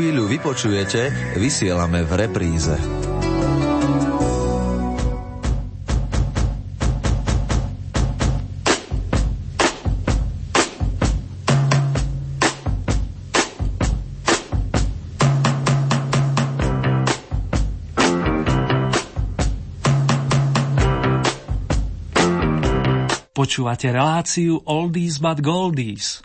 chvíľu vypočujete, vysielame v repríze. Počúvate reláciu Oldies but Goldies.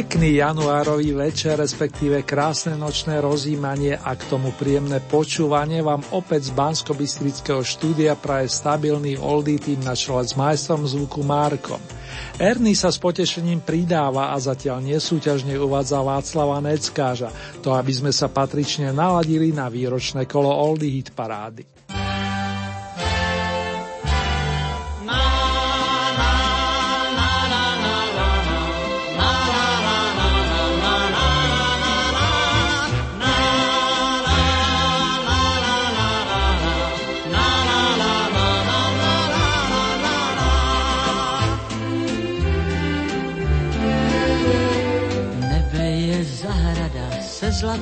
Pekný januárový večer, respektíve krásne nočné rozímanie a k tomu príjemné počúvanie vám opäť z bansko štúdia praje stabilný oldie tým na čele s majstrom zvuku Markom. Ernie sa s potešením pridáva a zatiaľ nesúťažne uvádza Václava Neckáža, to aby sme sa patrične naladili na výročné kolo oldie hit parády.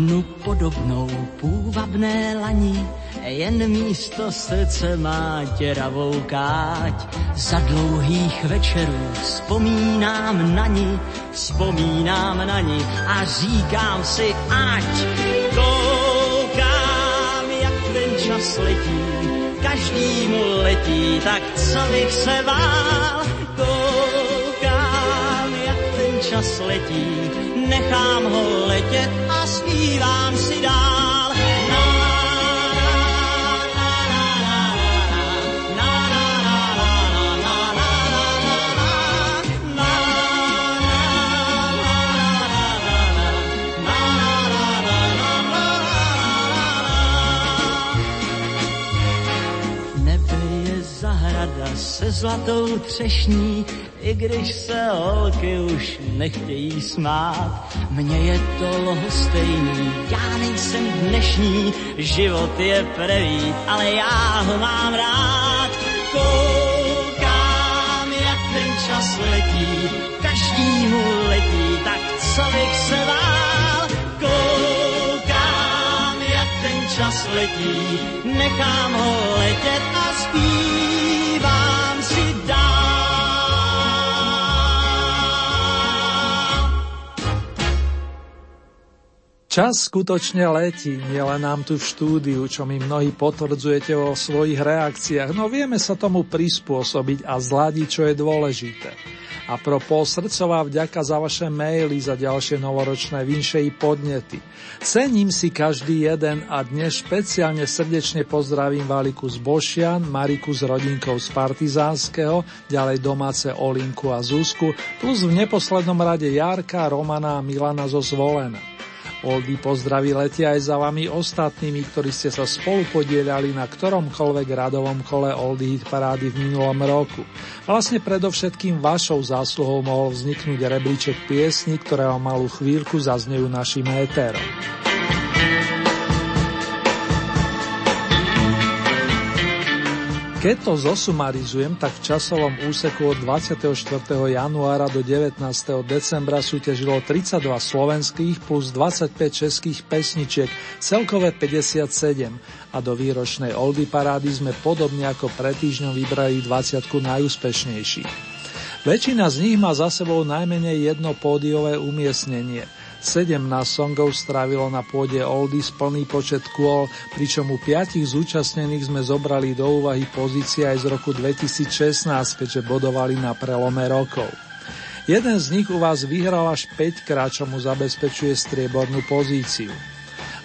Jednu podobnou půvabné lani, jen místo srdce má děravou káť. Za dlouhých večerů vzpomínám na ní, vzpomínám na ní a říkám si ať. Koukám, jak ten čas letí, každý mu letí, tak co bych se vál. Čas letí, nechám ho letět a zpívám si dál. se zlatou třešní, i když se holky už nechtějí smát. Mně je to lhostejný, já nejsem dnešní, život je prevít, ale já ho mám rád. Koukám, jak ten čas letí, každýmu letí, tak co bych se vál. Koukám, jak ten čas letí, nechám ho letět a zpívám Čas skutočne letí, nielen nám tu v štúdiu, čo mi mnohí potvrdzujete vo svojich reakciách, no vieme sa tomu prispôsobiť a zladiť, čo je dôležité. A pro srdcová vďaka za vaše maily, za ďalšie novoročné vinše podnety. Cením si každý jeden a dnes špeciálne srdečne pozdravím Valiku z Bošian, Mariku s rodinkou z Partizánskeho, ďalej domáce Olinku a Zuzku, plus v neposlednom rade Jarka, Romana a Milana zo Zvolena. Oldy pozdraví letia aj za vami ostatnými, ktorí ste sa spolu podielali na ktoromkoľvek radovom kole Oldy Hit parády v minulom roku. Vlastne predovšetkým vašou zásluhou mohol vzniknúť rebríček piesni, ktoré o malú chvíľku zaznejú našim éterom. Keď to zosumarizujem, tak v časovom úseku od 24. januára do 19. decembra súťažilo 32 slovenských plus 25 českých pesničiek, celkové 57 a do výročnej Oldy parády sme podobne ako pred týždňom vybrali 20 najúspešnejších. Väčšina z nich má za sebou najmenej jedno pódiové umiestnenie – 17 songov strávilo na pôde Oldies plný počet kôl, pričom u piatich zúčastnených sme zobrali do úvahy pozície aj z roku 2016, keďže bodovali na prelome rokov. Jeden z nich u vás vyhral až 5 krát, čo mu zabezpečuje striebornú pozíciu.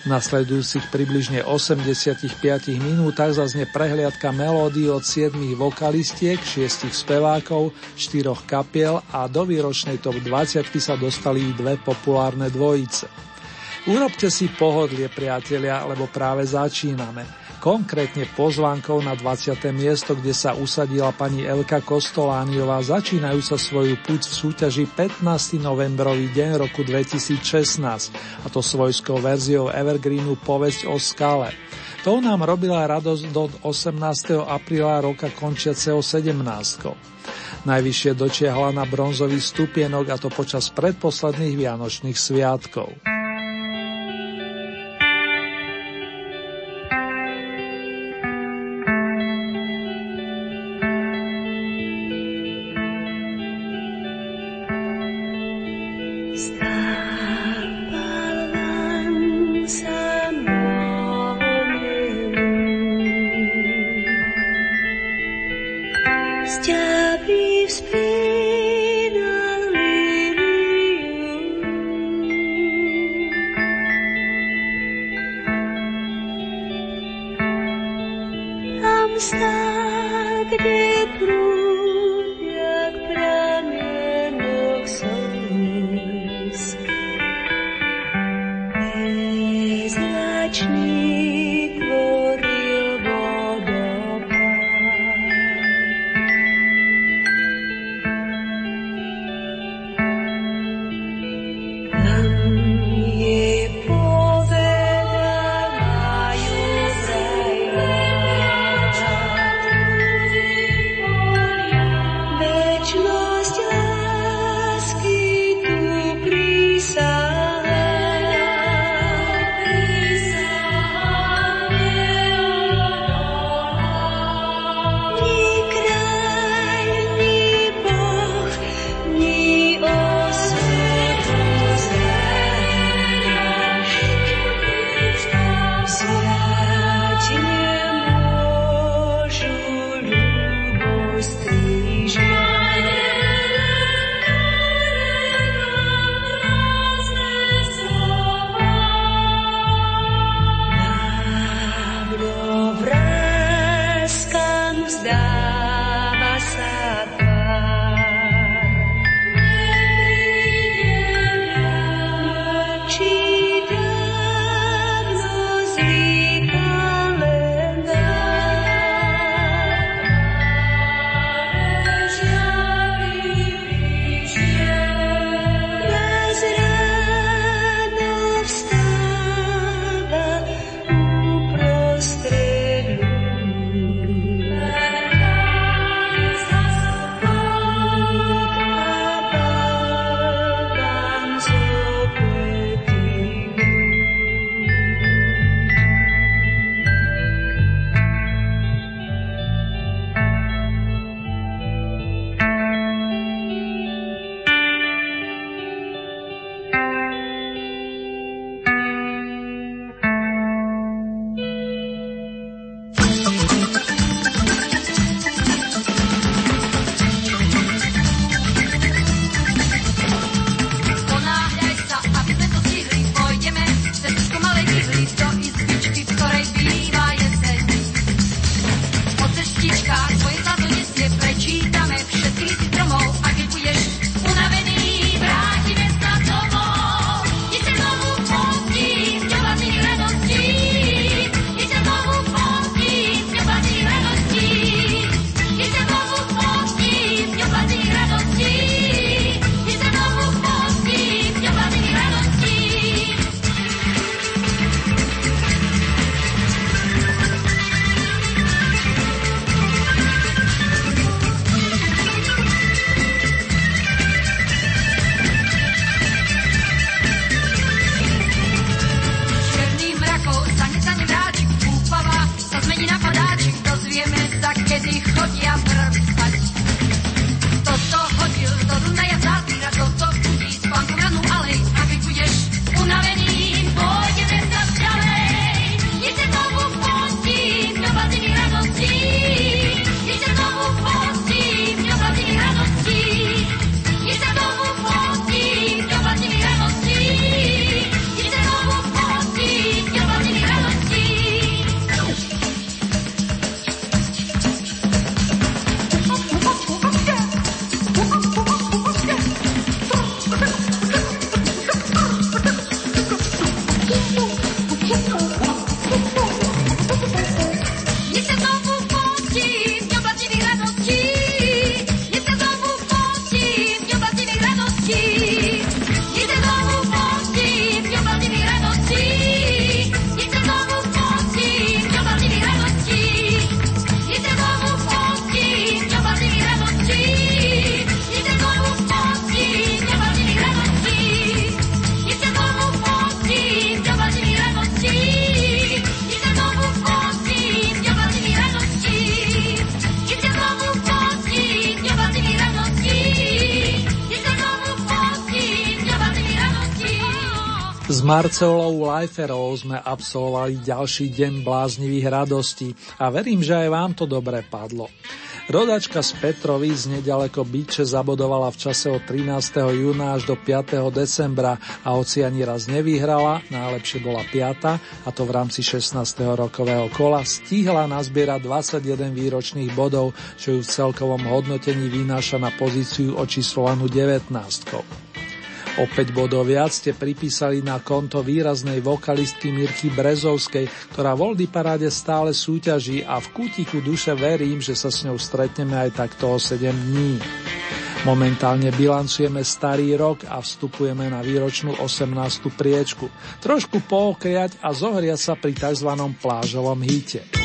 Nasledujúcich približne 85 minútach zazne prehliadka melódií od 7 vokalistiek, 6 spevákov, 4 kapiel a do výročnej top 20 sa dostali dve populárne dvojice. Urobte si pohodlie, priatelia, lebo práve začíname konkrétne pozvánkou na 20. miesto, kde sa usadila pani Elka Kostolániová, začínajú sa svoju púť v súťaži 15. novembrový deň roku 2016, a to svojskou verziou Evergreenu Povesť o skale. To nám robila radosť do 18. apríla roka končiaceho 17. Najvyššie dočiahla na bronzový stupienok a to počas predposledných vianočných sviatkov. Marcelou Leiferovou sme absolvovali ďalší deň bláznivých radostí a verím, že aj vám to dobre padlo. Rodačka z Petrovic nedaleko Byče zabodovala v čase od 13. júna až do 5. decembra a hoci ani raz nevyhrala, najlepšie bola 5. a to v rámci 16. rokového kola, stihla nazbierať 21 výročných bodov, čo ju v celkovom hodnotení vynáša na pozíciu očíslovanú 19. O 5 bodov viac ste pripísali na konto výraznej vokalistky Mirky Brezovskej, ktorá v Oldy paráde stále súťaží a v kútiku duše verím, že sa s ňou stretneme aj takto o 7 dní. Momentálne bilancujeme starý rok a vstupujeme na výročnú 18. priečku. Trošku pookriať a zohriať sa pri tzv. plážovom híte.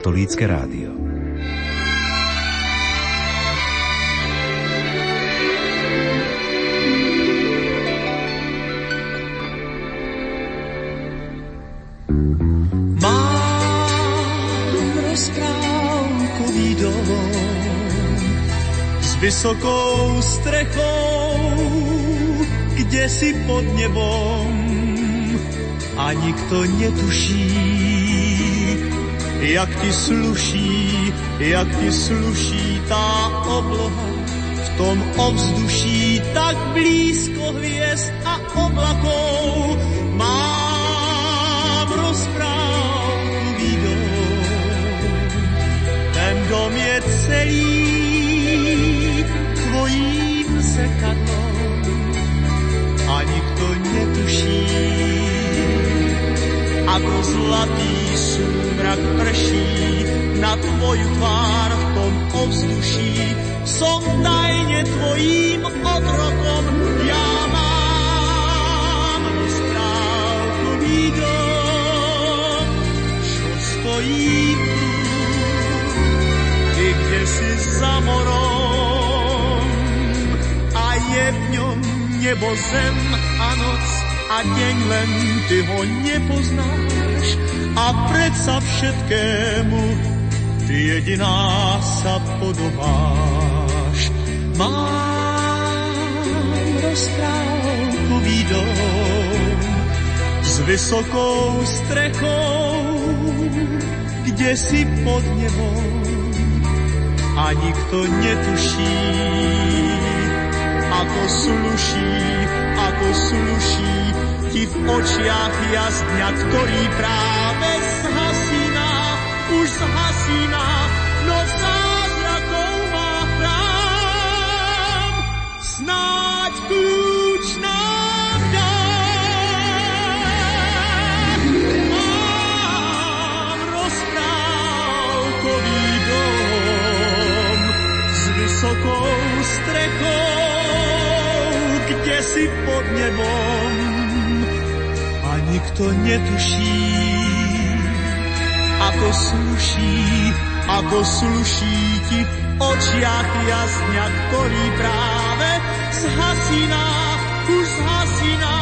Katolícke rádio. Mám s vysokou strechou, kde si pod nebom a nikto netuší, jak ti sluší, jak ti sluší tá obloha v tom ovzduší tak blízko hviezd a oblakov. Mám rozprávku dom celý tvojím zrkadlom a nikto netuší, ako zlatý súmrak prší na tvoju tvár v tom ovzduší. Som tajne tvojím otrokom, ja mám rozprávkový dom, čo stojí tu, kde si za morom? A je v ňom nebo zem a noc a deň len ty ho nepoznáš. A predsa všetkému ty jediná sa podobáš. Mám rozprávkový dom s vysokou strechou, kde si pod nebom a nikto netuší, ako sluší, ako sluší ti v očiach jazdňa, ktorý práve si pod nebom. A nikto netuší, ako sluší, ako sluší ti očiach jasňa, ktorý práve zhasíná, už zhasíná,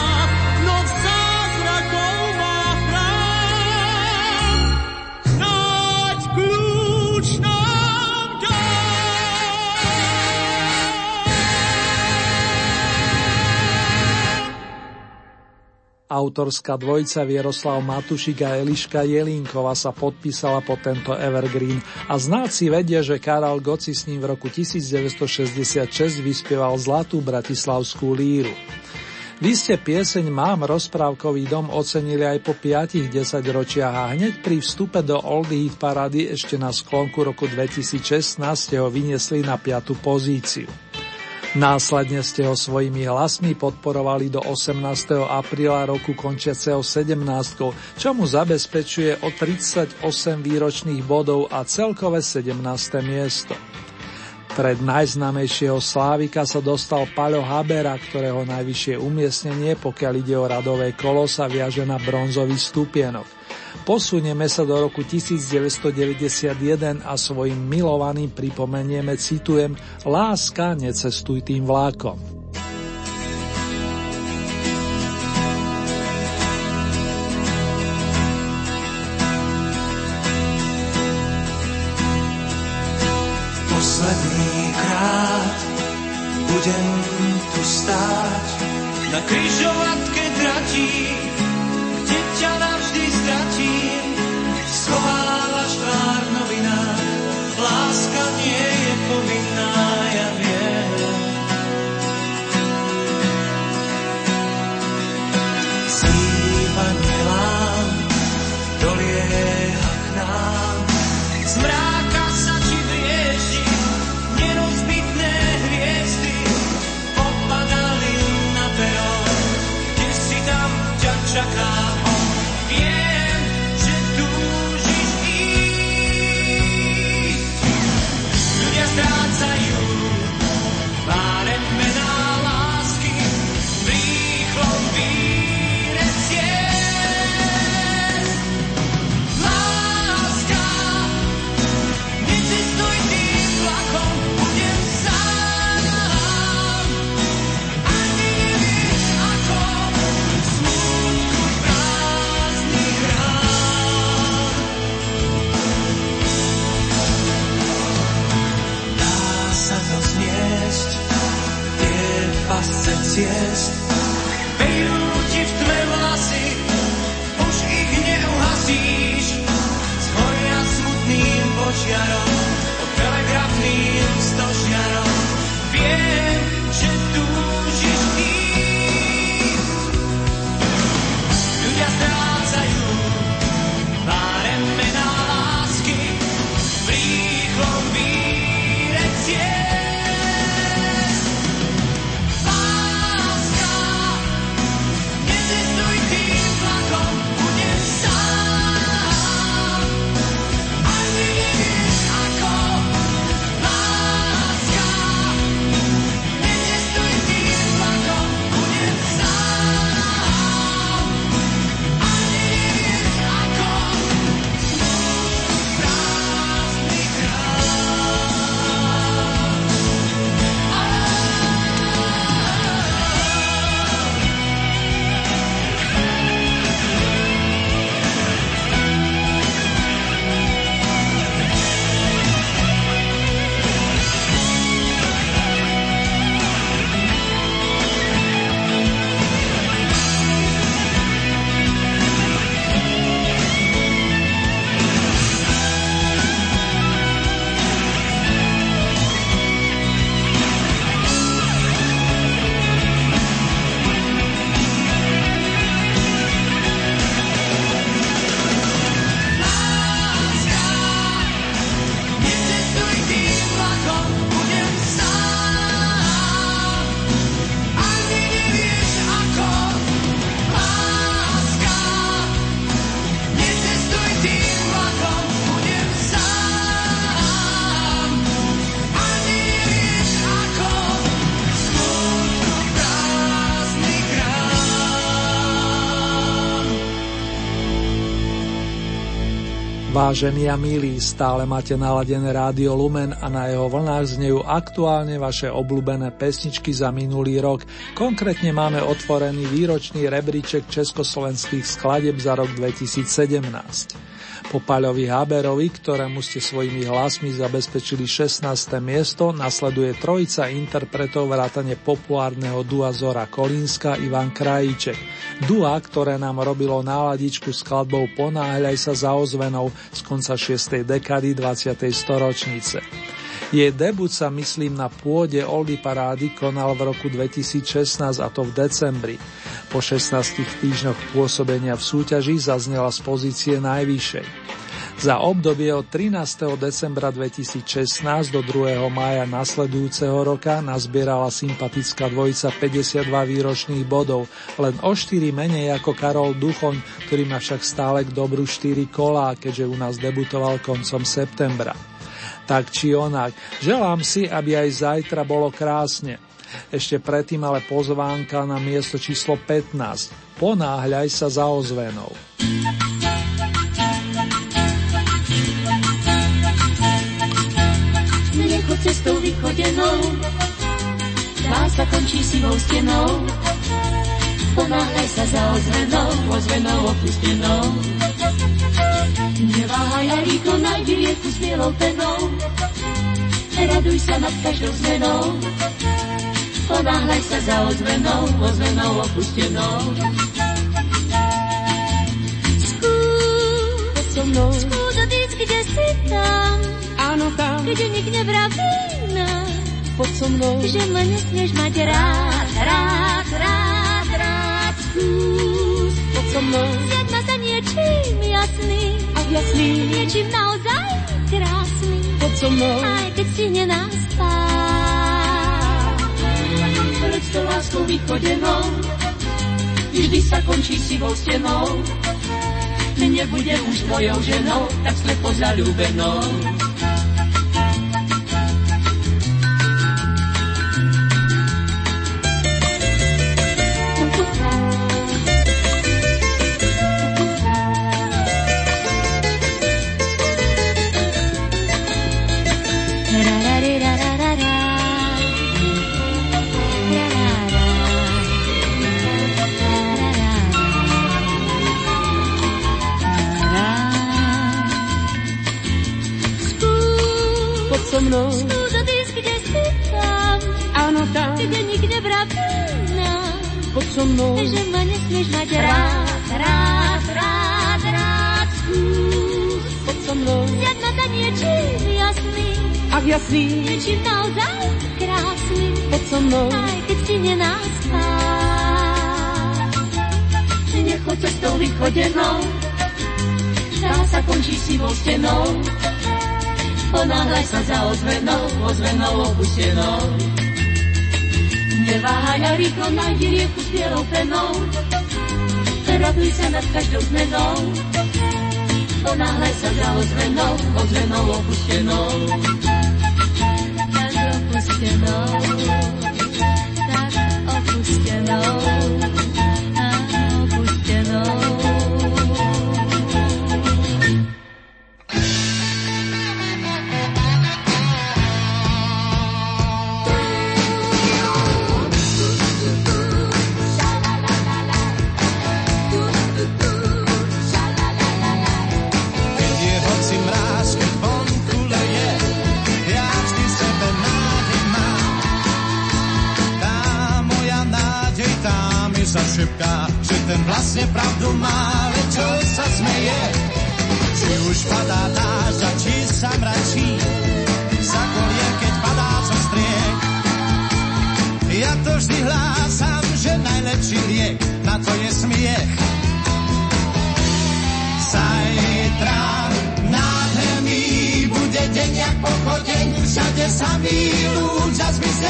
Autorská dvojica Vieroslav Matušik a Eliška Jelínkova sa podpísala pod tento evergreen a znáci vedia, že Karel Goci s ním v roku 1966 vyspieval Zlatú bratislavskú líru. Vy ste pieseň Mám rozprávkový dom ocenili aj po 5-10 ročiach a hneď pri vstupe do Old Hit parady ešte na sklonku roku 2016 ste ho vyniesli na 5. pozíciu. Následne ste ho svojimi hlasmi podporovali do 18. apríla roku končiaceho 17, čo mu zabezpečuje o 38 výročných bodov a celkové 17. miesto. Pred najznamejšieho Slávika sa dostal Paľo Habera, ktorého najvyššie umiestnenie, pokiaľ ide o radové kolo, sa viaže na bronzový stupienok. Posunieme sa do roku 1991 a svojim milovaným pripomenieme, citujem, Láska, necestuj tým vlákom. Posledný krát budem tu stáť na kryžovatke tratí, kde ťa navždy Vážení a milí, stále máte naladené rádio Lumen a na jeho vlnách znejú aktuálne vaše obľúbené pesničky za minulý rok. Konkrétne máme otvorený výročný rebríček československých skladeb za rok 2017. Po Paľovi Haberovi, ktorému ste svojimi hlasmi zabezpečili 16. miesto, nasleduje trojica interpretov vrátane populárneho dua Zora Kolínska Ivan Krajíček. Dua, ktoré nám robilo náladičku skladbou Ponáhľaj sa za ozvenou z konca 6. dekady 20. storočnice. Jej debut sa myslím na pôde Oldy Parády konal v roku 2016 a to v decembri. Po 16 týždňoch pôsobenia v súťaži zaznela z pozície najvyššej. Za obdobie od 13. decembra 2016 do 2. mája nasledujúceho roka nazbierala sympatická dvojica 52 výročných bodov, len o 4 menej ako Karol Duchoň, ktorý má však stále k dobru 4 kolá, keďže u nás debutoval koncom septembra tak či onak. Želám si, aby aj zajtra bolo krásne. Ešte predtým ale pozvánka na miesto číslo 15. Ponáhľaj sa za ozvenou. Nechoď cestou vychodenou, dá sa končí sivou stenou. Ponáhľaj sa za ozvenou, ozvenou opustenou. Neváhaj a rýchlo nájdi rieku s bielou penou. Raduj sa nad každou zmenou. Ponáhľaj sa za ozvenou, ozvenou opustenou. Skús, so mnou. Skús odísť, kde si tam. Áno, tam. Kde nik nevraví nám. Poď so mnou. Že ma nesmieš mať rád, rád, rád, rád. Skús, poď so mnou. Niečím jasný jasný, niečím naozaj krásny. Poď so mnou, aj keď stihne nás spát. To láskou vychodenou, vždy sa končí sivou stenou. Nebude už tvojou ženou, tak slepo zalúbenou. Mnou. Že ma nesmieš mať rád, rád, rád, rád. Skús. Poď so mnou. Zjad ma za niečím jasný. Ach jasný. Niečím naozaj krásny. Poď so mnou. Aj keď si nenáspáš. Nechoď cestou vychodenou. Tá sa končí sivou stenou ponáhľaj sa za ozvenou, ozvenou opustenou. Neváhaj a rýchlo nájdi rieku s bielou penou, raduj sa nad každou zmenou. Ponáhľaj sa za ozvenou, ozvenou opustenou. Tak opustenou, tak opustenou.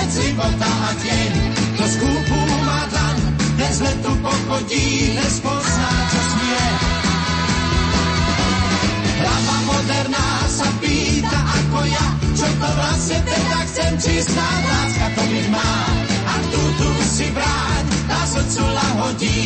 Zmizneť života a deň. To skúpu má dlaň, bez letu pochodí, nespozná, čo smie. Hlava moderná sa pýta ako ja, čo to vlastne teda chcem, či snáď láska to byť má. A tu, tu si bráň, tá srdcu lahodí,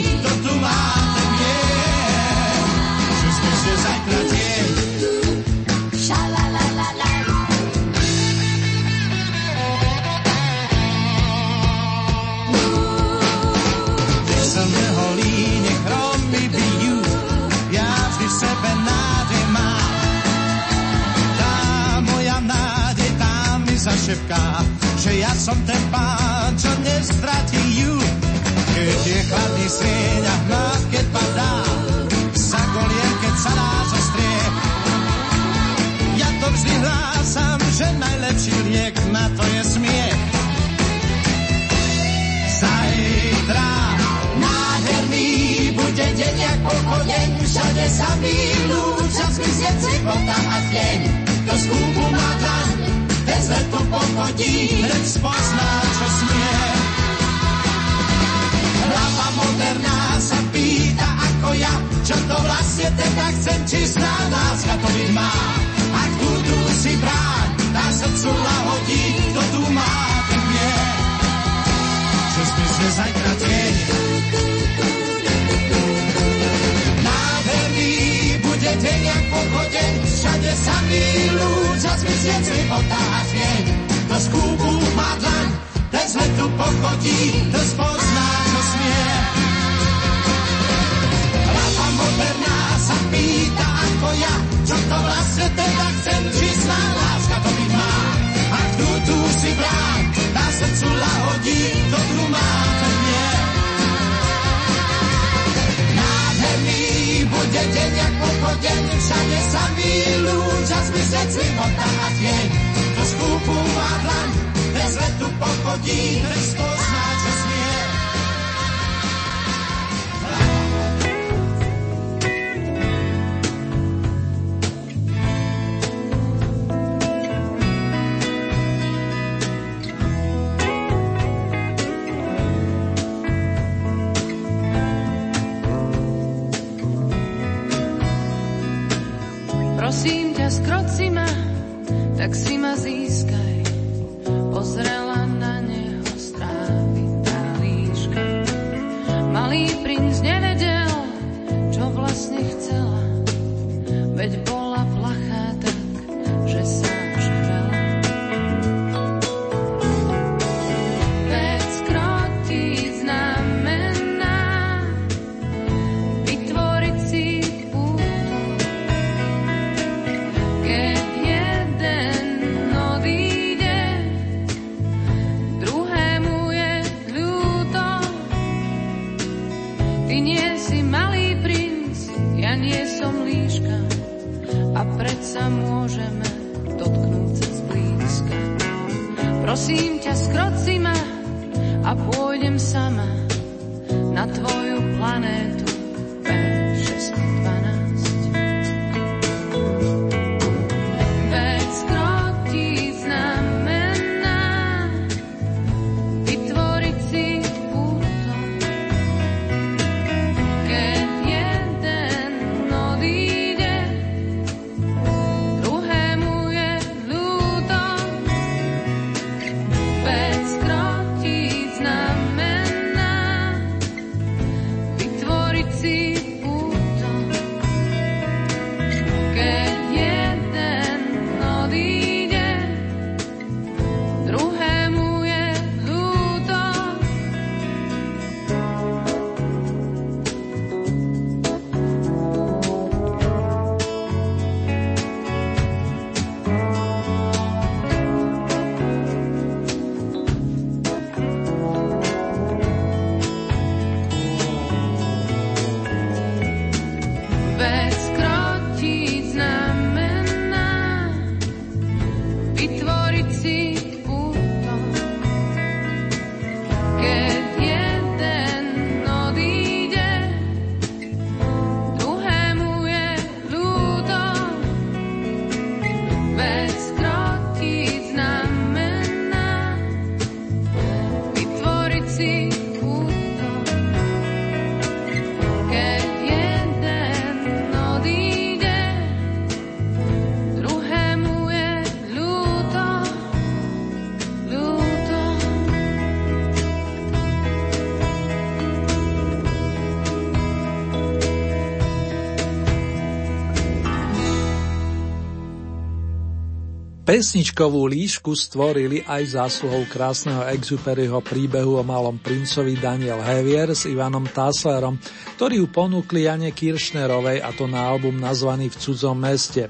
Pesničkovú líšku stvorili aj zásluhou krásneho exuperyho príbehu o malom princovi Daniel Hevier s Ivanom Taslerom, ktorý ju ponúkli Jane Kiršnerovej a to na album nazvaný V cudzom meste.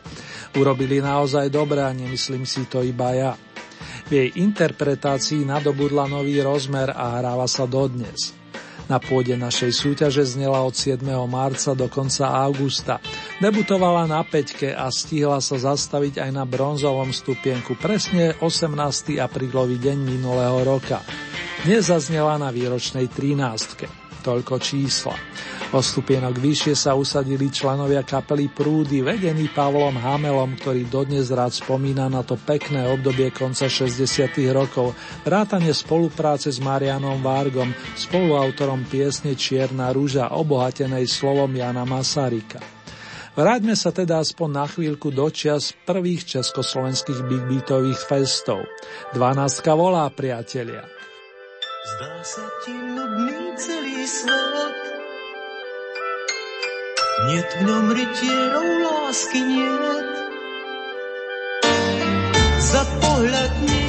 Urobili naozaj dobre a nemyslím si to iba ja. V jej interpretácii nadobudla nový rozmer a hráva sa dodnes. Na pôde našej súťaže znela od 7. marca do konca augusta. Debutovala na peťke a stihla sa zastaviť aj na bronzovom stupienku presne 18. aprílový deň minulého roka. Dnes zaznela na výročnej 13. Toľko čísla. O stupienok vyššie sa usadili členovia kapely Prúdy, vedení Pavlom Hamelom, ktorý dodnes rád spomína na to pekné obdobie konca 60. rokov, vrátane spolupráce s Marianom Vargom, spoluautorom piesne Čierna rúža, obohatenej slovom Jana Masarika. Vráťme sa teda aspoň na chvíľku do čias prvých československých big beatových festov. 12 volá, priatelia. Zdá sa ti nudný celý svet. Niet v ňom rytierov lásky niet. Za pohľad nikto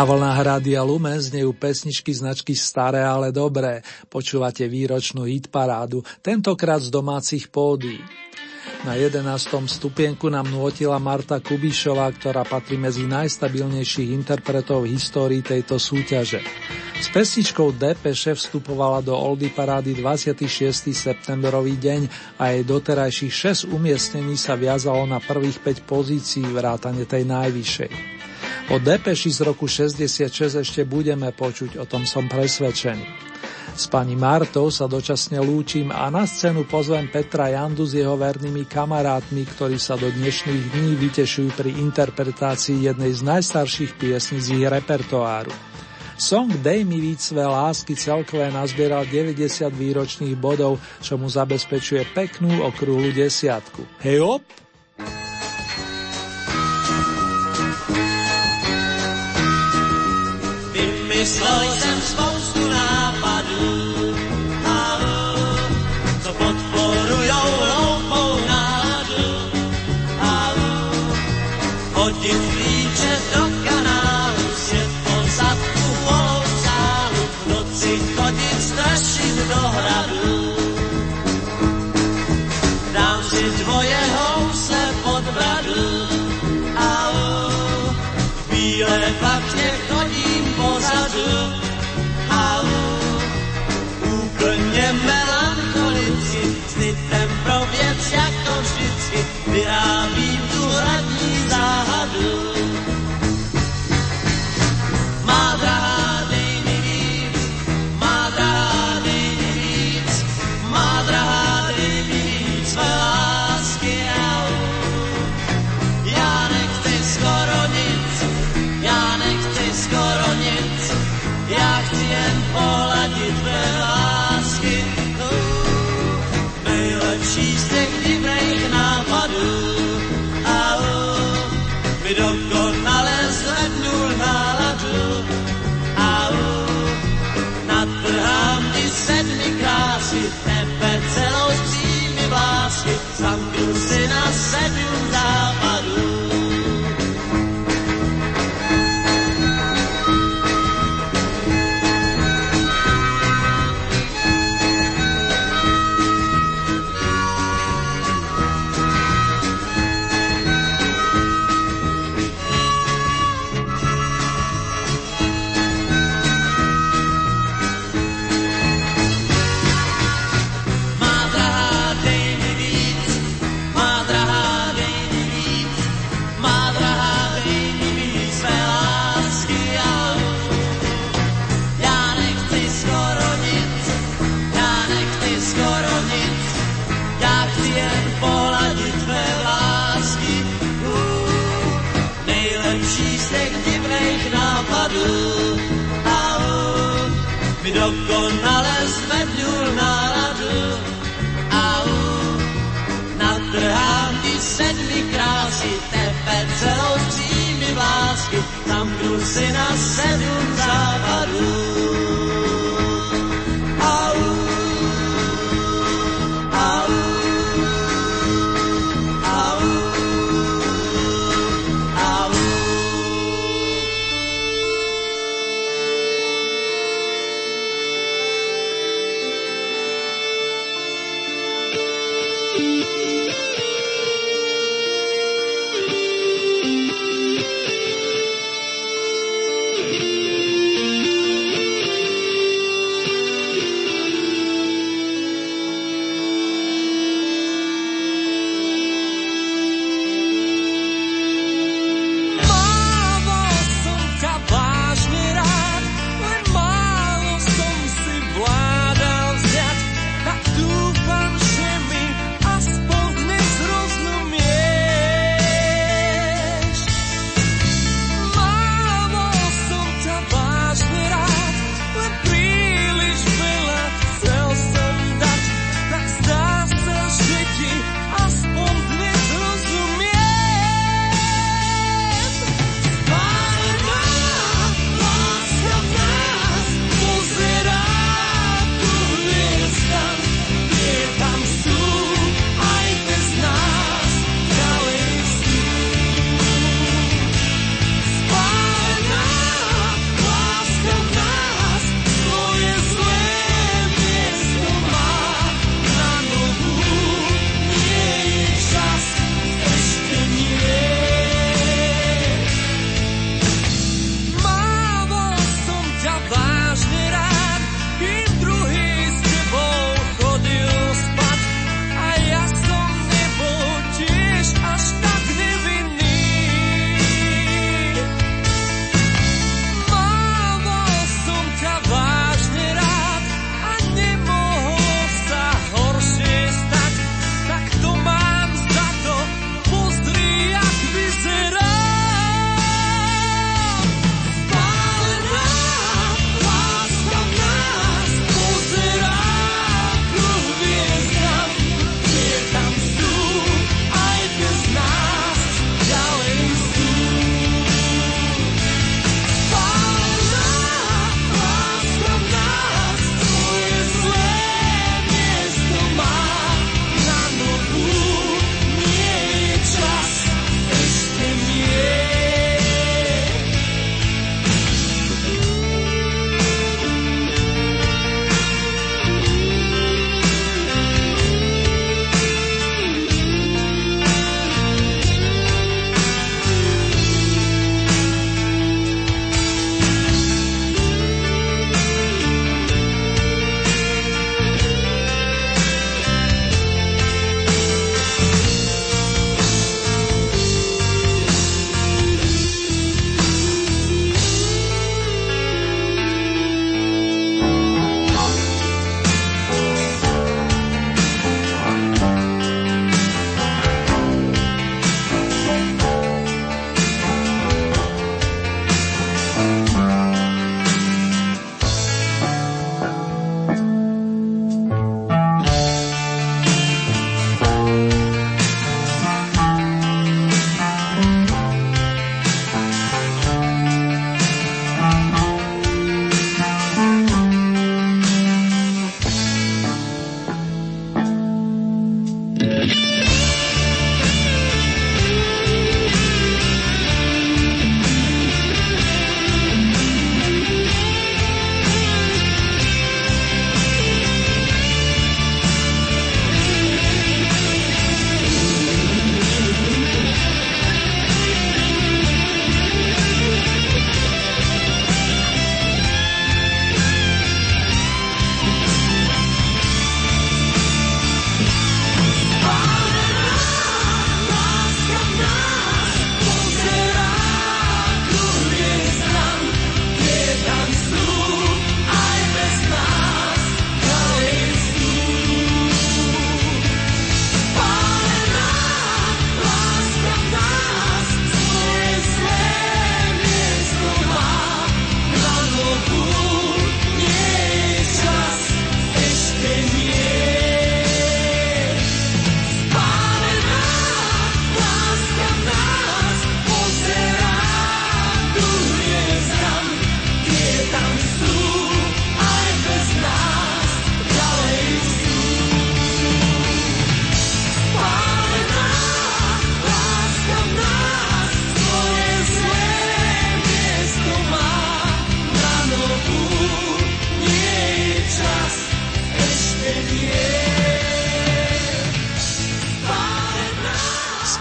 Na vlnách Rádia Lumen znejú pesničky značky Staré, ale dobré. Počúvate výročnú hitparádu, tentokrát z domácich pódy. Na 11. stupienku nám nôtila Marta Kubišová, ktorá patrí medzi najstabilnejších interpretov v histórii tejto súťaže. S pesničkou Depeše vstupovala do Oldy parády 26. septembrový deň a jej doterajších 6 umiestnení sa viazalo na prvých 5 pozícií vrátane tej najvyššej. O Depeši z roku 66 ešte budeme počuť, o tom som presvedčený. S pani Martou sa dočasne lúčim a na scénu pozvem Petra Jandu s jeho vernými kamarátmi, ktorí sa do dnešných dní vytešujú pri interpretácii jednej z najstarších piesní z ich repertoáru. Song Dej mi víc své lásky celkové nazbieral 90 výročných bodov, čo mu zabezpečuje peknú okrúhlu desiatku. Hej op!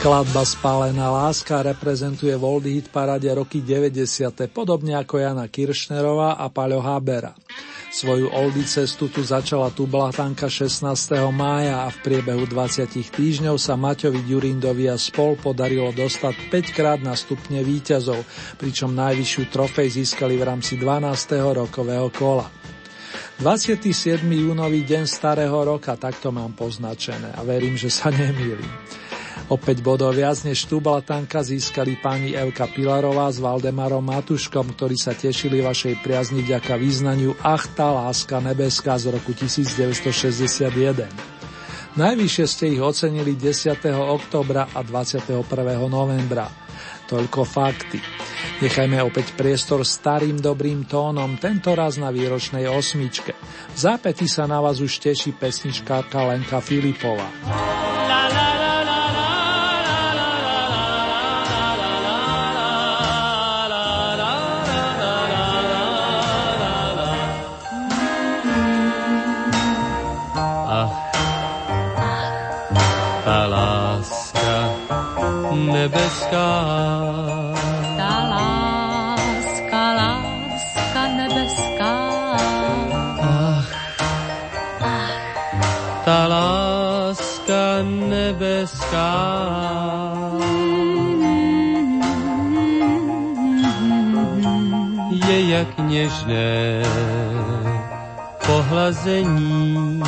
Skladba Spálená láska reprezentuje v Old Hit parade roky 90. podobne ako Jana Kiršnerová a Paľo Habera. Svoju oldy cestu tu začala Tublatanka 16. mája a v priebehu 20 týždňov sa Maťovi Ďurindovi a spol podarilo dostať 5 krát na stupne víťazov, pričom najvyššiu trofej získali v rámci 12. rokového kola. 27. júnový deň starého roka, takto mám poznačené a verím, že sa nemýlim. Opäť bodov viac než Tubalatanka získali pani Evka Pilarová s Valdemarom Matuškom, ktorí sa tešili vašej priazni vďaka význaniu Ach, tá láska nebeská z roku 1961. Najvyššie ste ich ocenili 10. oktobra a 21. novembra. Toľko fakty. Nechajme opäť priestor starým dobrým tónom, tento raz na výročnej osmičke. V zápäti sa na vás už teší pesničkárka Lenka Filipová. La, la. Nebeská. Tá láska, láska nebeská. Ach, ach. Tá láska nebeská. Je jak nežné pohlazení,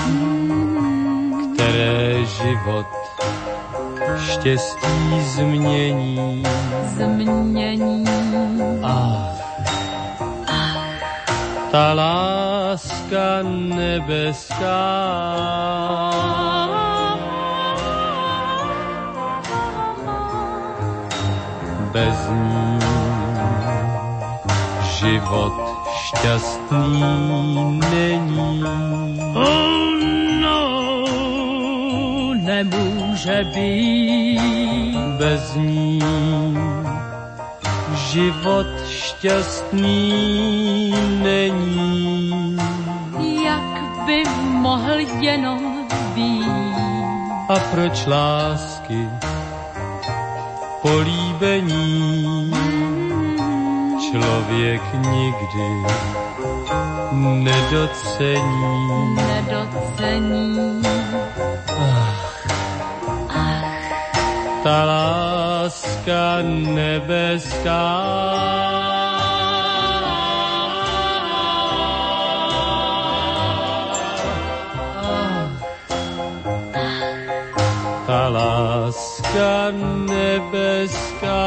které život štěstí změní. Změní. A ta láska nebeská bez ní život šťastný není. Nemůže být bez ní život šťastný není. Jak by mohl jenom být? A proč lásky políbení člověk nikdy nedocení. Nedocení. Ta láska nebeská. Ta láska nebeská.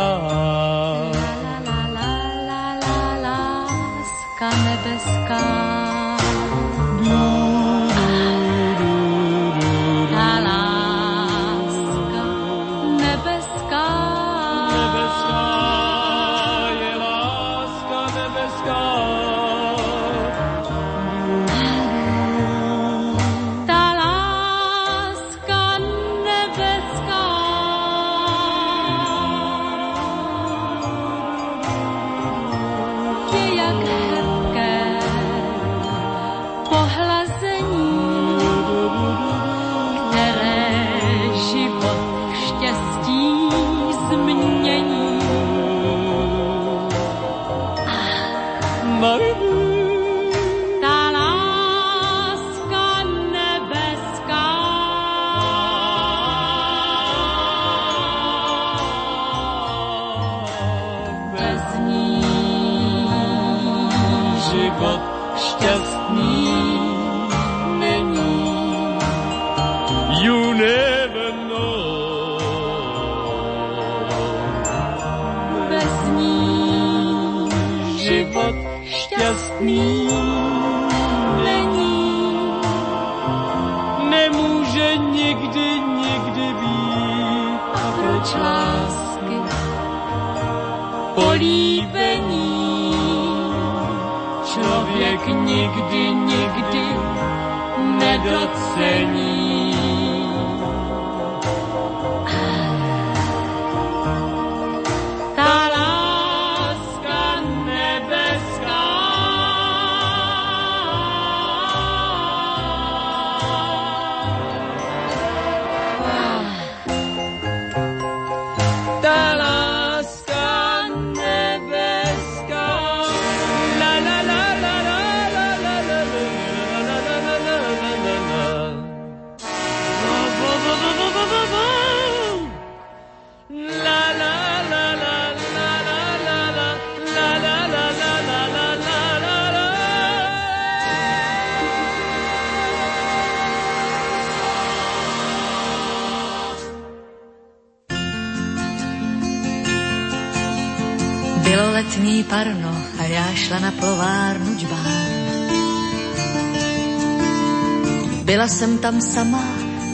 Tam sama,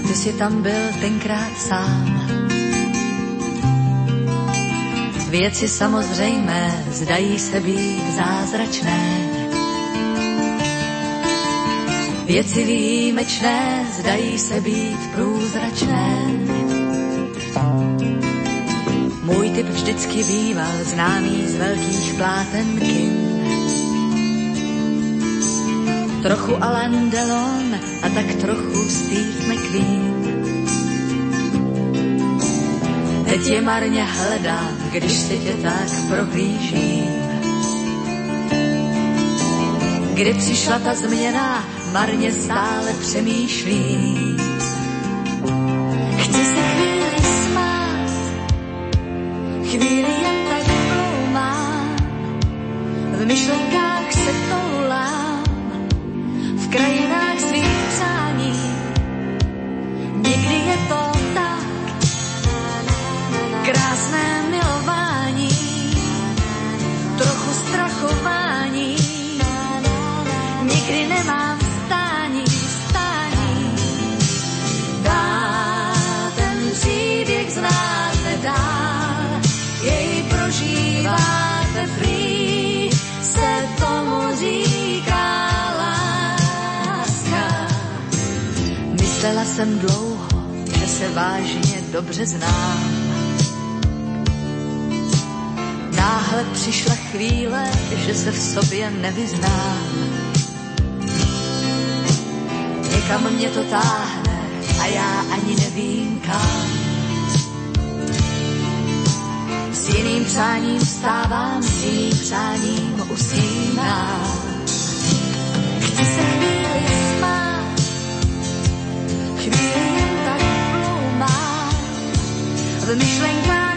ty si tam byl tenkrát sám. Věci samozřejmé zdají se být zázračné. Věci výjimečné zdají se být průzračné. Můj typ vždycky býval známý z velkých pláten kin. Trochu Alain Delon a tak trochu Steve McQueen. Teď je marně hledám, když si tě tak prohlížím. Kdy přišla ta změna, marně stále přemýšlím. Příběh znáte dál, jej prožíváte free, se tomu říká láska. Myslela jsem dlouho, že se vážně dobře znám. Náhle přišla chvíle, že se v sobě nevyznám. Někam mě to táhne já ani nevím kam. S jiným přáním vstávám, s jiným přáním usínám. Chci se chvíli smát, chvíli jen tak ploumám, v myšlenkách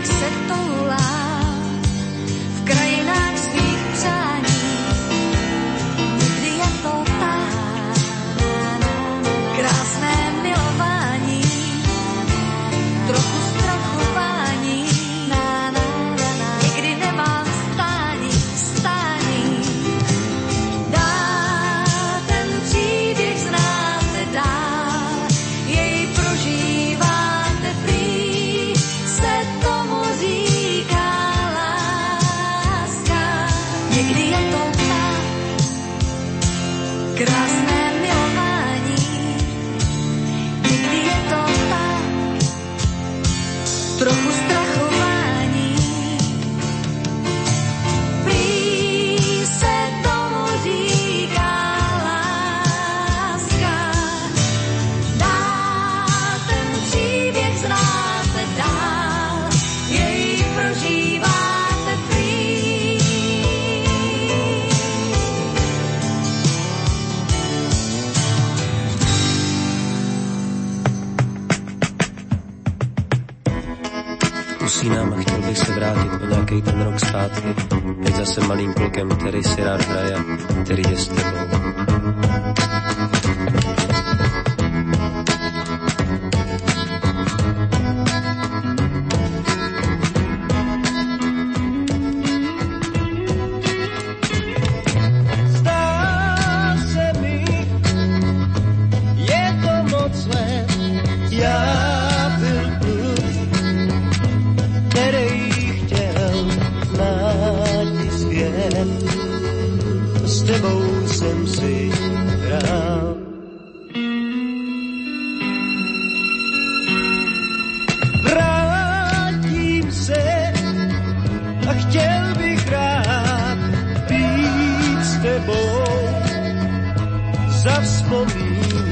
ten rok zpátky. Teď zase malým klukem, který si rád hraje, který je s tebou.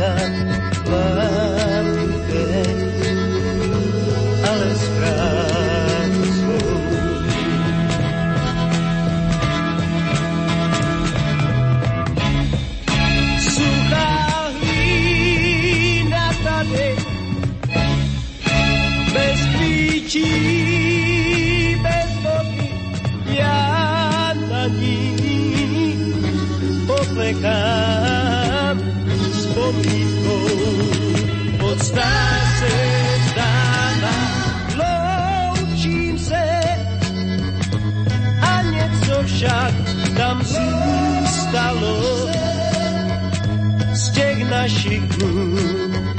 love.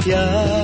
Já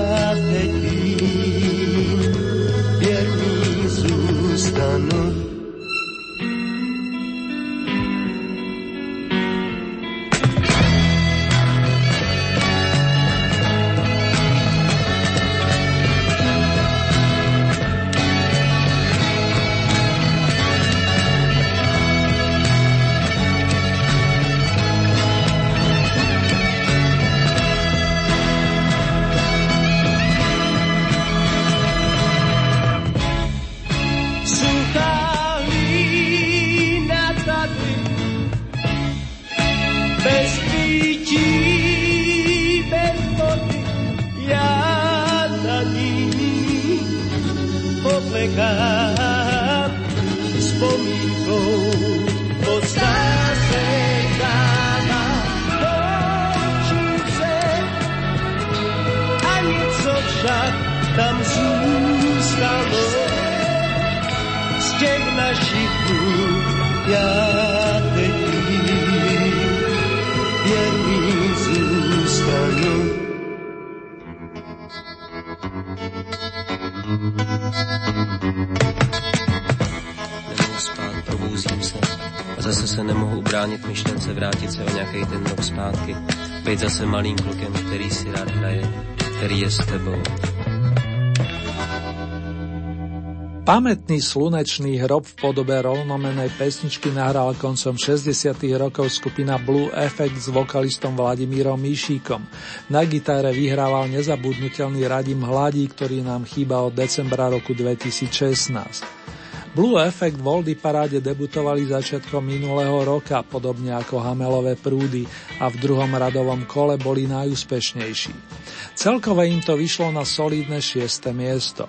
ubránit myšlence vrátit se o nějaký ten rok zpátky. Být zase malým klukem, který si rád hraje, který je s tebou. Pamätný slunečný hrob v podobe rovnomenej pesničky nahral koncom 60. rokov skupina Blue Effect s vokalistom Vladimírom Míšíkom. Na gitare vyhrával nezabudnutelný Radim Hladí, ktorý nám chýba od decembra roku 2016. Blue Effect v Oldy paráde debutovali začiatkom minulého roka, podobne ako Hamelové prúdy a v druhom radovom kole boli najúspešnejší. Celkové im to vyšlo na solidné šieste miesto.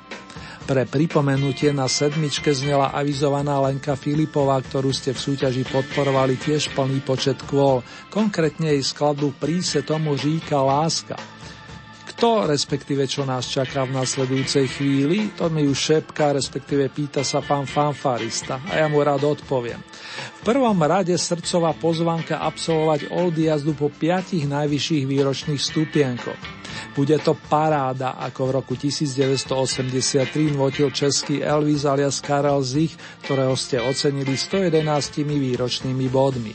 Pre pripomenutie na sedmičke znela avizovaná Lenka Filipová, ktorú ste v súťaži podporovali tiež plný počet kôl, konkrétne jej skladbu Príse tomu říka láska. Kto, respektíve čo nás čaká v nasledujúcej chvíli, to mi už šepká, respektíve pýta sa pán fanfarista a ja mu rád odpoviem. V prvom rade srdcová pozvanka absolvovať Oldy jazdu po piatich najvyšších výročných stupienkoch. Bude to paráda, ako v roku 1983 nvotil český Elvis alias Karel Zich, ktorého ste ocenili 111 výročnými bodmi.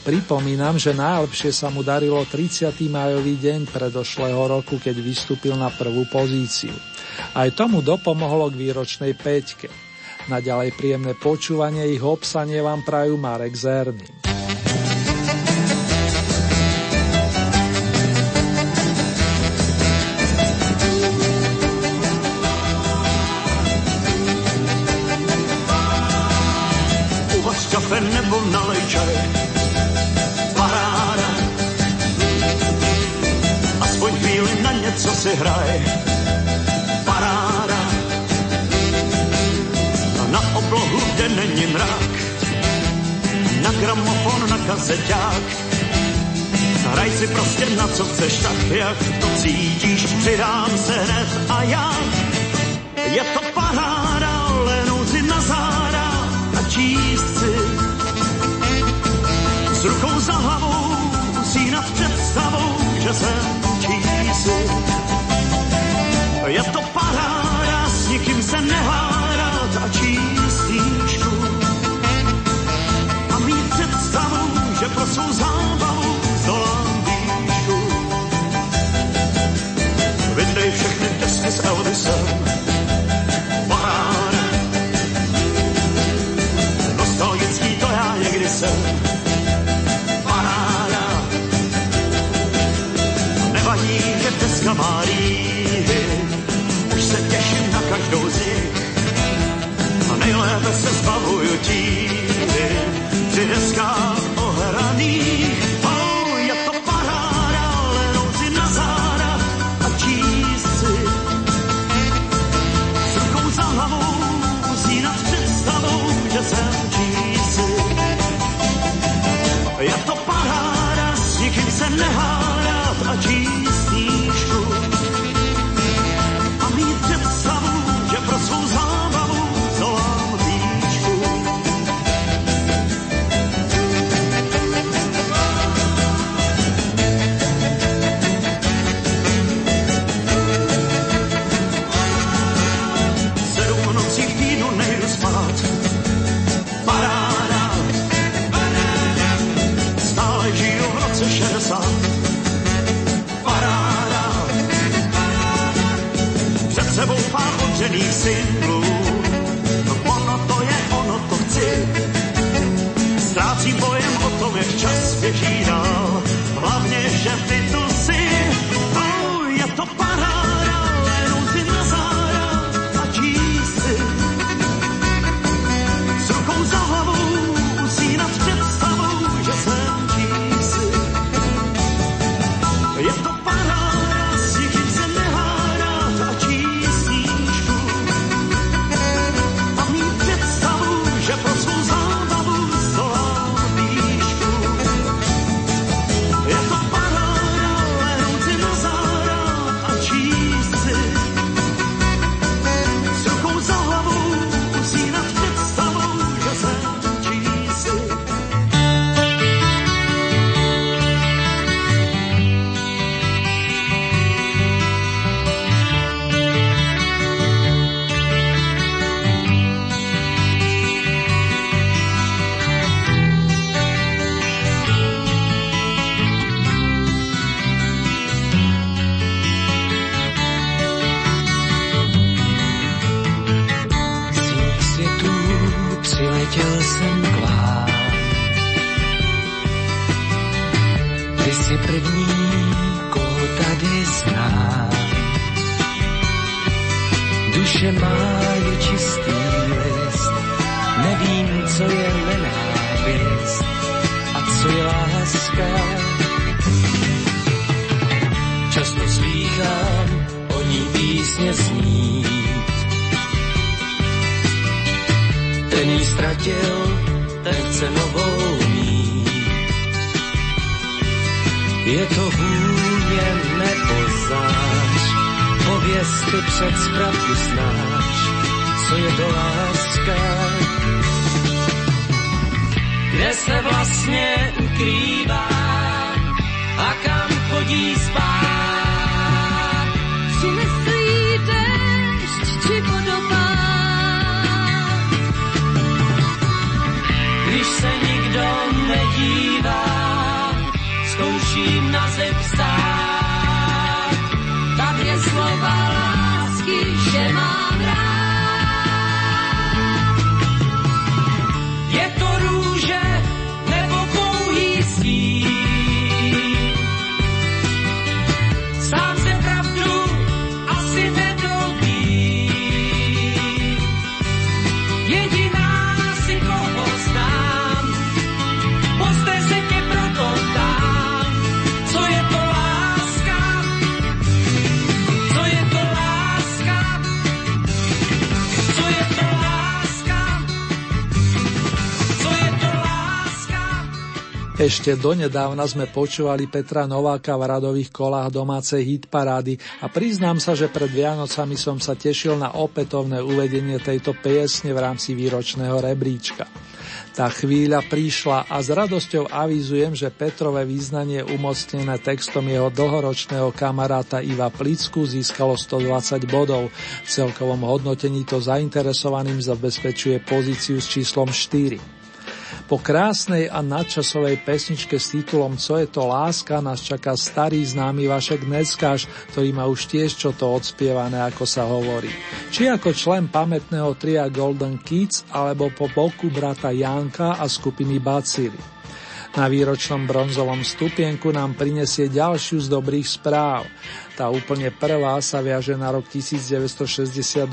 Pripomínam, že najlepšie sa mu darilo 30. majový deň predošlého roku, keď vystúpil na prvú pozíciu. Aj tomu dopomohlo k výročnej peťke. Naďalej príjemné počúvanie ich obsanie vám prajú Marek Zerný. Si hraj. Paráda. A na oblohu, kde není mrak. Na gramofon, na kazeťák. Hraj si prostě na co chceš, tak jak to cítíš. Přidám se hned a já. Je to paráda, lehnout si na záda a číst si. S rukou za hlavou musí nad představou, že si. Je to paráda, s nikým se nehádat a číst knížku. A mít představu, že pro svou zábavu zdolám výšku. Vyndej všechny desky s Elvisem, paráda. Nostalgický to já někdy jsem, paráda. Nevadí, že deska má líhy, každou. A nejlépe se zbavuju tíhy, při deskách déšť Ešte donedávna sme počúvali Petra Nováka v radových kolách domácej hitparády a priznám sa, že pred Vianocami som sa tešil na opätovné uvedenie tejto piesne v rámci výročného rebríčka. Tá chvíľa prišla a s radosťou avizujem, že Petrové význanie umocnené textom jeho dlhoročného kamaráta Iva Plicku získalo 120 bodov. V celkovom hodnotení to zainteresovaným zabezpečuje pozíciu s číslom 4. Po krásnej a nadčasovej pesničke s titulom Co je to láska nás čaká starý známy Vašek Neckáš, ktorý má už tiež čo to odspievané, ako sa hovorí. Či ako člen pamätného tria Golden Kids, alebo po boku brata Janka a skupiny Bacily. Na výročnom bronzovom stupienku nám prinesie ďalšiu z dobrých správ. Tá úplne prvá sa viaže na rok 1968.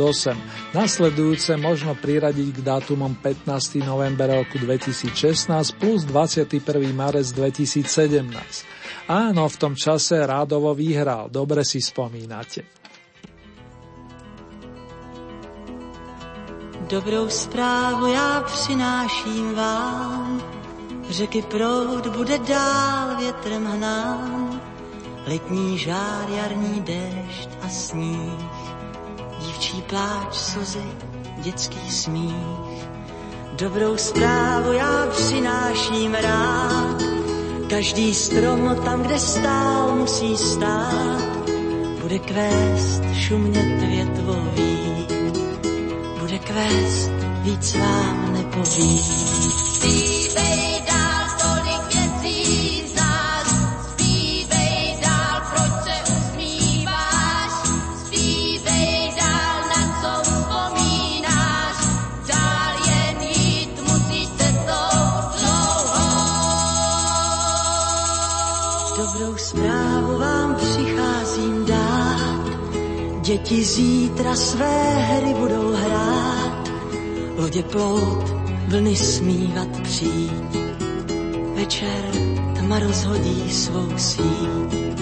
Nasledujúce možno priradiť k dátumom 15. november roku 2016 plus 21. marec 2017. Áno, v tom čase rádovo vyhral, dobre si spomínate. Dobrou zprávu já přináším vám, řeky proud bude dál větrem hnán, letní žár, jarní déšť a sníh, dívčí pláč, slzy, dětský smích. Dobrou zprávu já přináším rád, každý strom tam, kde stál, musí stát, bude kvést šumět větvový, bude kvést, víc vám nepoví. Zpívej dál, dobrou zprávu vám přicházím dát. Děti zítra své hry budou hrát, lodě plout, vlny smívat přijít. Večer tma rozhodí svou síť.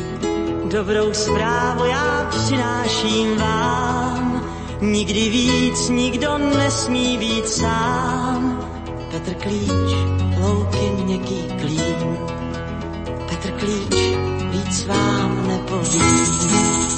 Dobrou zprávu já přináším vám, nikdy víc nikdo nesmí být sám. Petr Klíč, louky měkký klín. Petr Klíč, vám nepovím.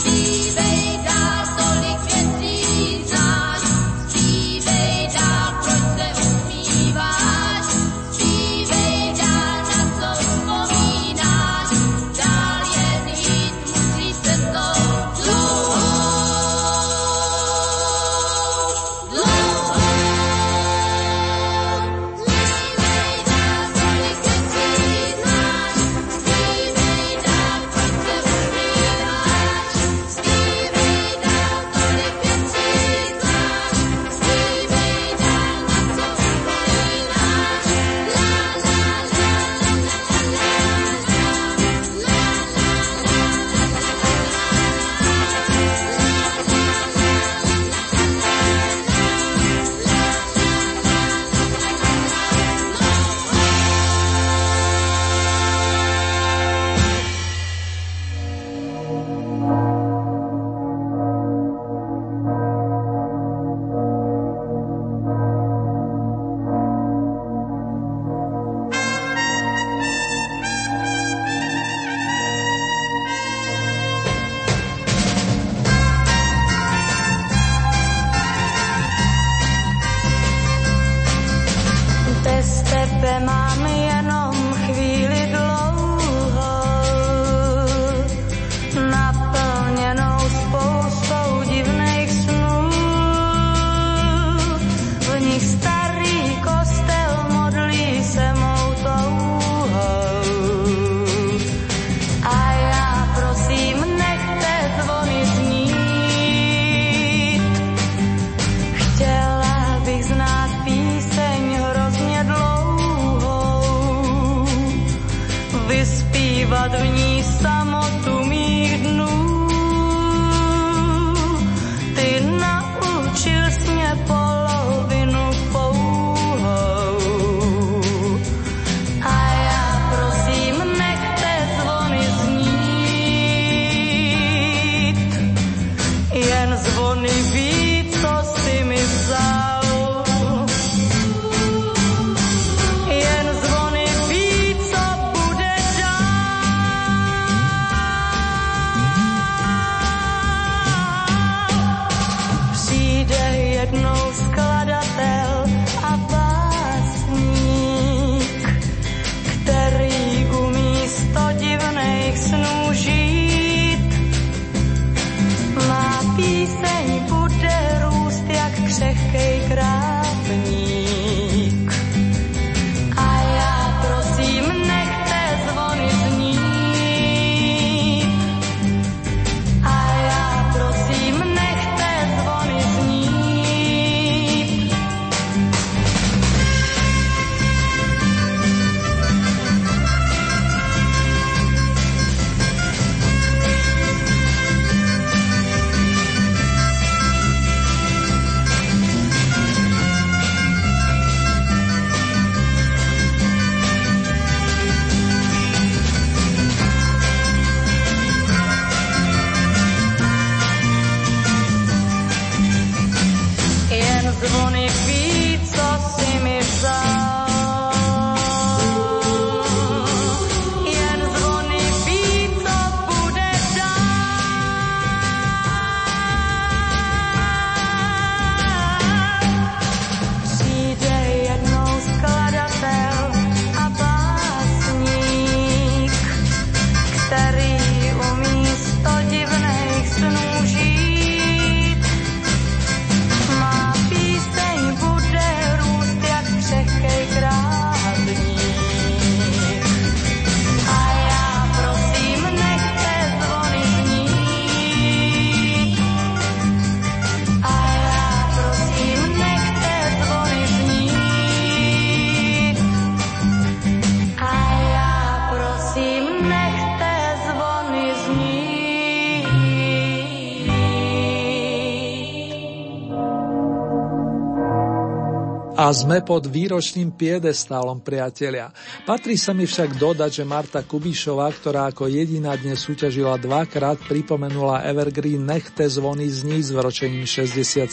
A sme pod výročným piedestálom, priatelia. Patrí sa mi však dodať, že Marta Kubišová, ktorá ako jediná dnes súťažila dvakrát, pripomenula Evergreen Nechte zvony z níz v ročením 67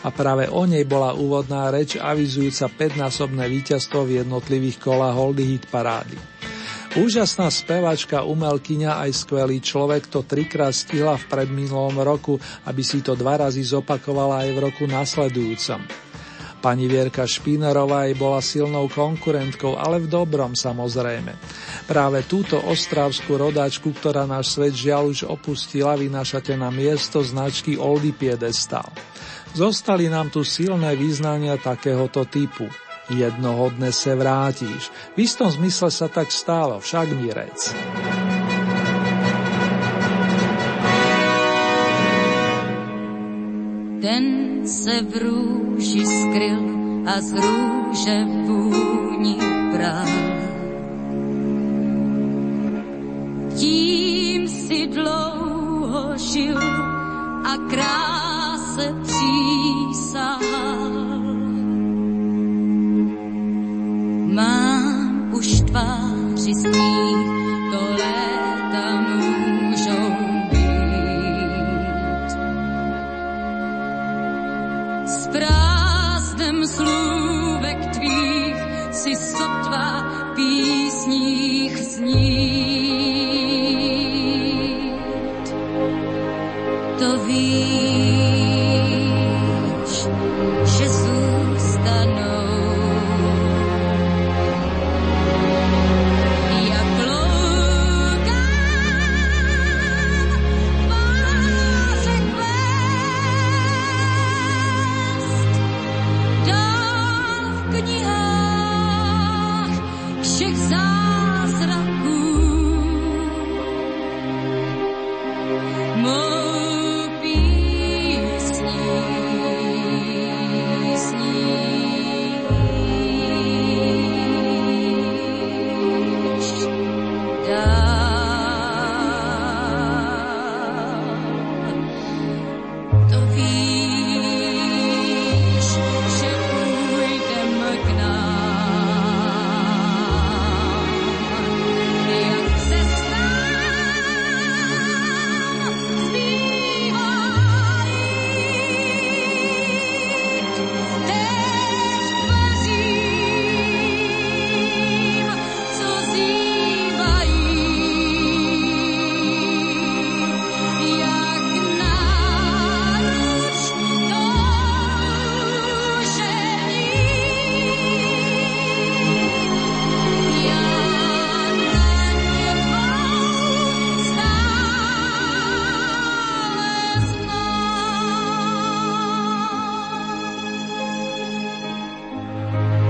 a práve o nej bola úvodná reč avizujúca 5-násobné víťazstvo v jednotlivých kolách Holdy Hit parády. Úžasná spevačka, umelkyňa aj skvelý človek to trikrát stihla v predminulom roku, aby si to dva razy zopakovala aj v roku nasledujúcom. Pani Vierka Špínerová jej bola silnou konkurentkou, ale v dobrom samozrejme. Práve túto ostrávskú rodáčku, ktorá náš svet žiaľ už opustila, vynášate na miesto značky Oldy Piedestal. Zostali nám tu silné význania takéhoto typu. Jednohodne se vrátíš. V istom zmysle sa tak stálo, však mi rec. Ten se v růži skryl a z růže vůni bral. Tím si dlouho žil a kráse přísahal. Mám už tváři sníh,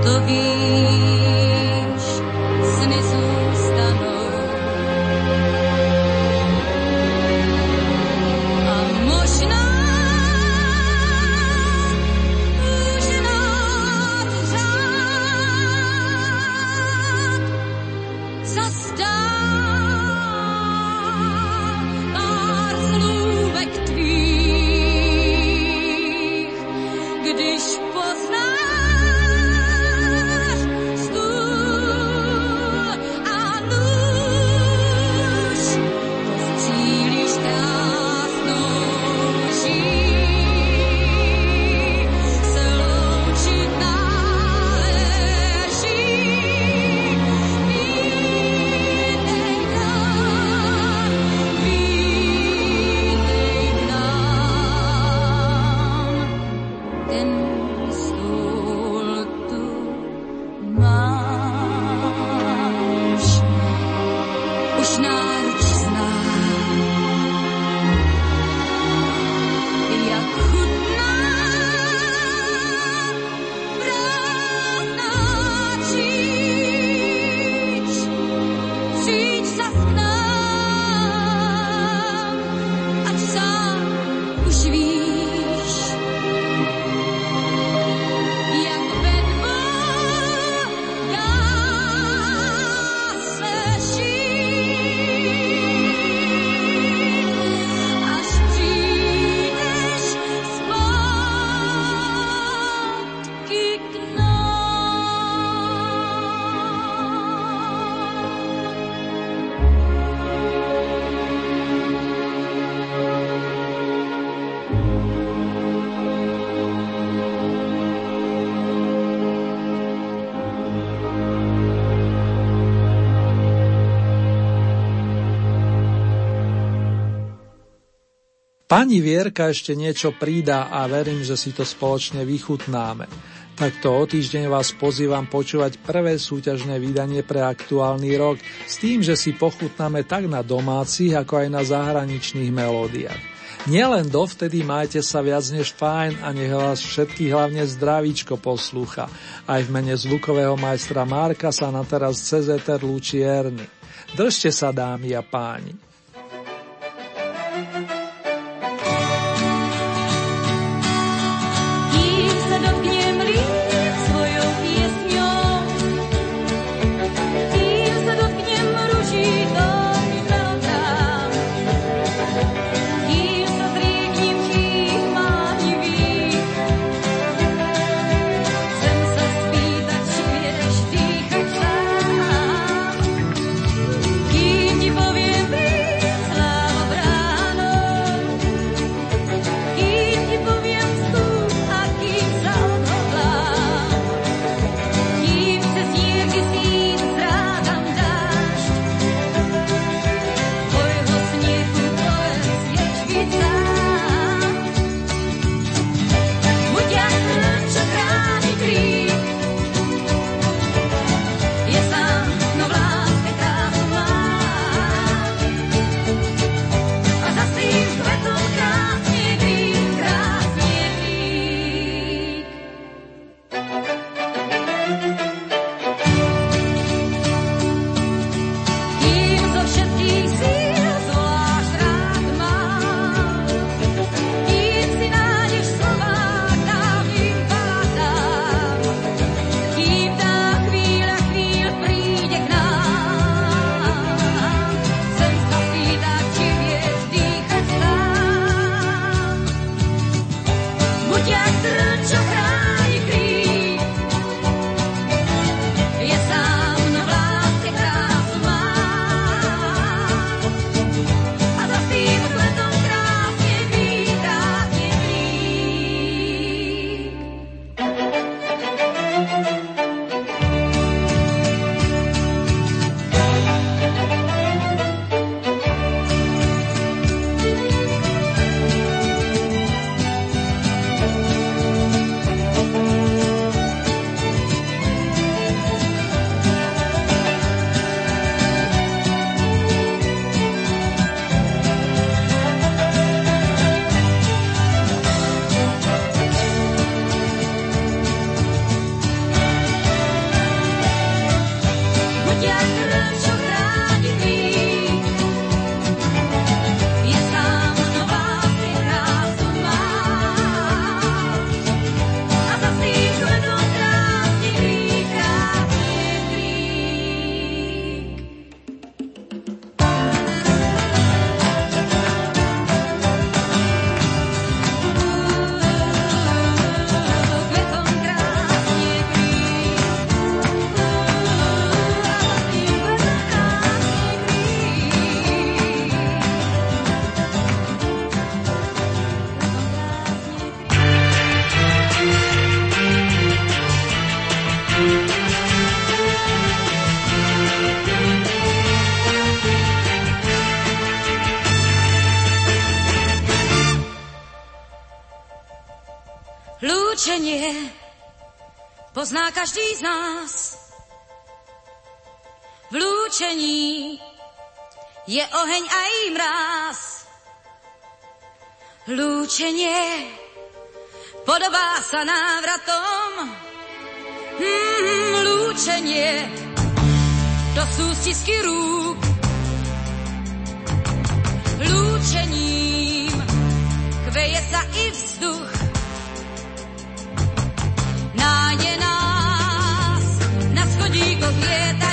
Love be. Pani Vierka ešte niečo pridá a verím, že si to spoločne vychutnáme. Takto o týždeň vás pozývam počúvať prvé súťažné vydanie pre aktuálny rok s tým, že si pochutnáme tak na domácich, ako aj na zahraničných melódiách. Nielen dovtedy majte sa viac než fajn a nech vás všetkých hlavne zdravíčko poslúcha. Aj v mene zvukového majstra Marka sa na teraz CZR lúči Erny. Držte sa dámy a páni. Pozná každý z nás. V lúčení je oheň aj mráz. Lúčenie podobá sa návratom. Hmm, lúčenie to sú stisky rúk. Lúčením kveje sa i vzduch. Nádej nás na schodíkoch lietadiel,